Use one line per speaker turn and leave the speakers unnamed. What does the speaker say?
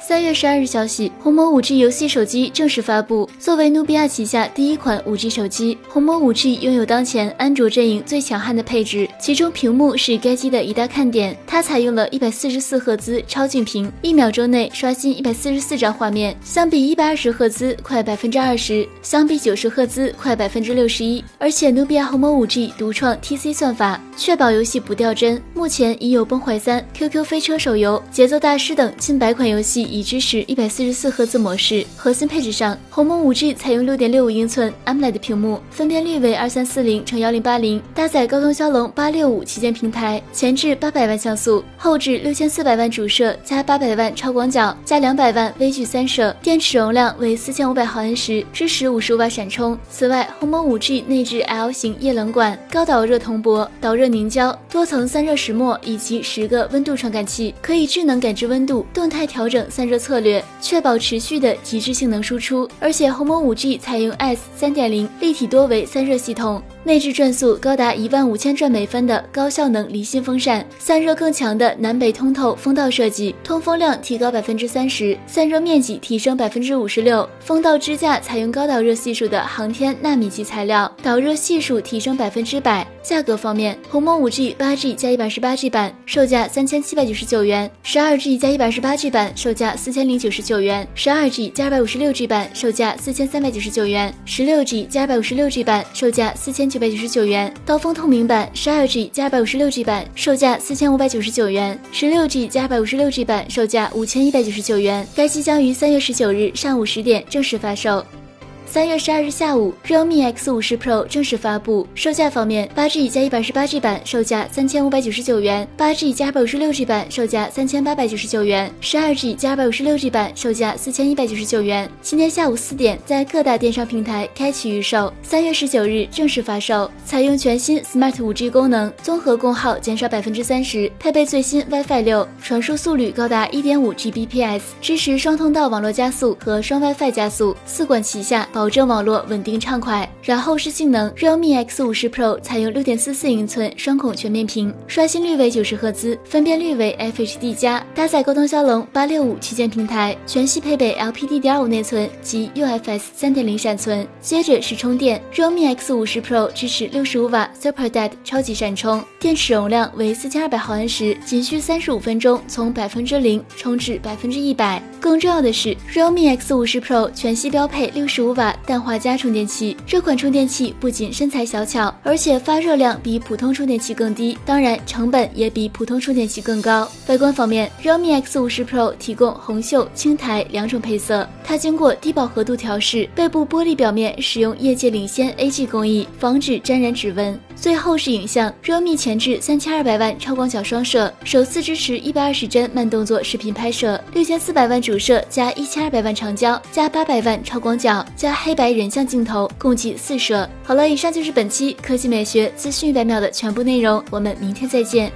三月十二日消息，红魔五 G 游戏手机正式发布。作为努比亚旗下第一款五 G 手机，红魔五 G 拥有当前安卓阵营最强悍的配置，其中屏幕是该机的一大看点。它采用了一百四十四赫兹超净屏，一秒钟内刷新一百四十四张画面，相比一百二十赫兹快百分之二十，相比九十赫兹快百分之六十一。而且努比亚红魔五 G 独创 TC 算法，确保游戏不掉帧。目前已有《崩坏三》、QQ 飞车手游、节奏大师等近百款游戏。已支持一百四十四赫兹模式。核心配置上，鸿蒙五 G 采用六点六五英寸 AMOLED 屏幕，分辨率为二三四零乘幺零八零，搭载高通骁龙八六五旗舰平台，前置八百万像素，后置六千四百万主摄加八百万超广角加两百万微距三摄，电池容量为四千五百毫安时，支持五十五瓦闪充。此外，鸿蒙五 G 内置 L 型液冷管、高导热铜箔、导热凝胶、多层散热石墨以及十个温度传感器，可以智能感知温度，动态调整。散热策略，确保持续的极致性能输出。而且鸿蒙五 G 采用 S 三点零立体多维散热系统，内置转速高达一万五千转每分的高效能离心风扇，散热更强的南北通透风道设计，通风量提高百分之三十，散热面积提升百分之五十六。风道支架采用高导热系数的航天纳米级材料，导热系数提升百分之百。价格方面，鸿蒙五 G 八 G 加一百十八 G 版售价三千七百九十九元，十二 G 加一百十八 G 版售价。四千零九十九元，十二 G 加二百五十六 G 版售价四千三百九十九元，十六 G 加二百五十六 G 版售价四千九百九十九元。刀锋透明版十二 G 加二百五十六 G 版售价四千五百九十九元，十六 G 加二百五十六 G 版售价五千一百九十九元。该机将于三月十九日上午十点正式发售。三月十二日下午，realme X 五十 Pro 正式发布。售价方面，八 G 加一百十八 G 版售价三千五百九十九元，八 G 加二百五十六 G 版售价三千八百九十九元，十二 G 加二百五十六 G 版售价四千一百九十九元。今天下午四点，在各大电商平台开启预售，三月十九日正式发售。采用全新 Smart 五 G 功能，综合功耗减少百分之三十，配备最新 WiFi 六，传输速率高达一点五 Gbps，支持双通道网络加速和双 WiFi 加速，四管齐下。保证网络稳定畅快。然后是性能，realme X 五十 Pro 采用六点四四英寸双孔全面屏，刷新率为九十赫兹，分辨率为 FHD 加，搭载高通骁龙八六五旗舰平台，全系配备 LPDDR5 内存及 UFS 三点零闪存。接着是充电，realme X 五十 Pro 支持六十五瓦 Super Dad 超级闪充，电池容量为四千二百毫安时，仅需三十五分钟从百分之零充至百分之一百。更重要的是，realme X 五十 Pro 全系标配六十五瓦氮化镓充电器，这款充电器不仅身材小巧，而且发热量比普通充电器更低，当然成本也比普通充电器更高。外观方面，realme X 五十 Pro 提供红袖、青苔两种配色，它经过低饱和度调试，背部玻璃表面使用业界领先 AG 工艺，防止沾染指纹。最后是影像，realme 前置三千二百万超广角双摄，首次支持一百二十帧慢动作视频拍摄，六千四百万主。摄加一千二百万长焦加八百万超广角加黑白人像镜头，共计四摄。好了，以上就是本期科技美学资讯一百秒的全部内容，我们明天再见。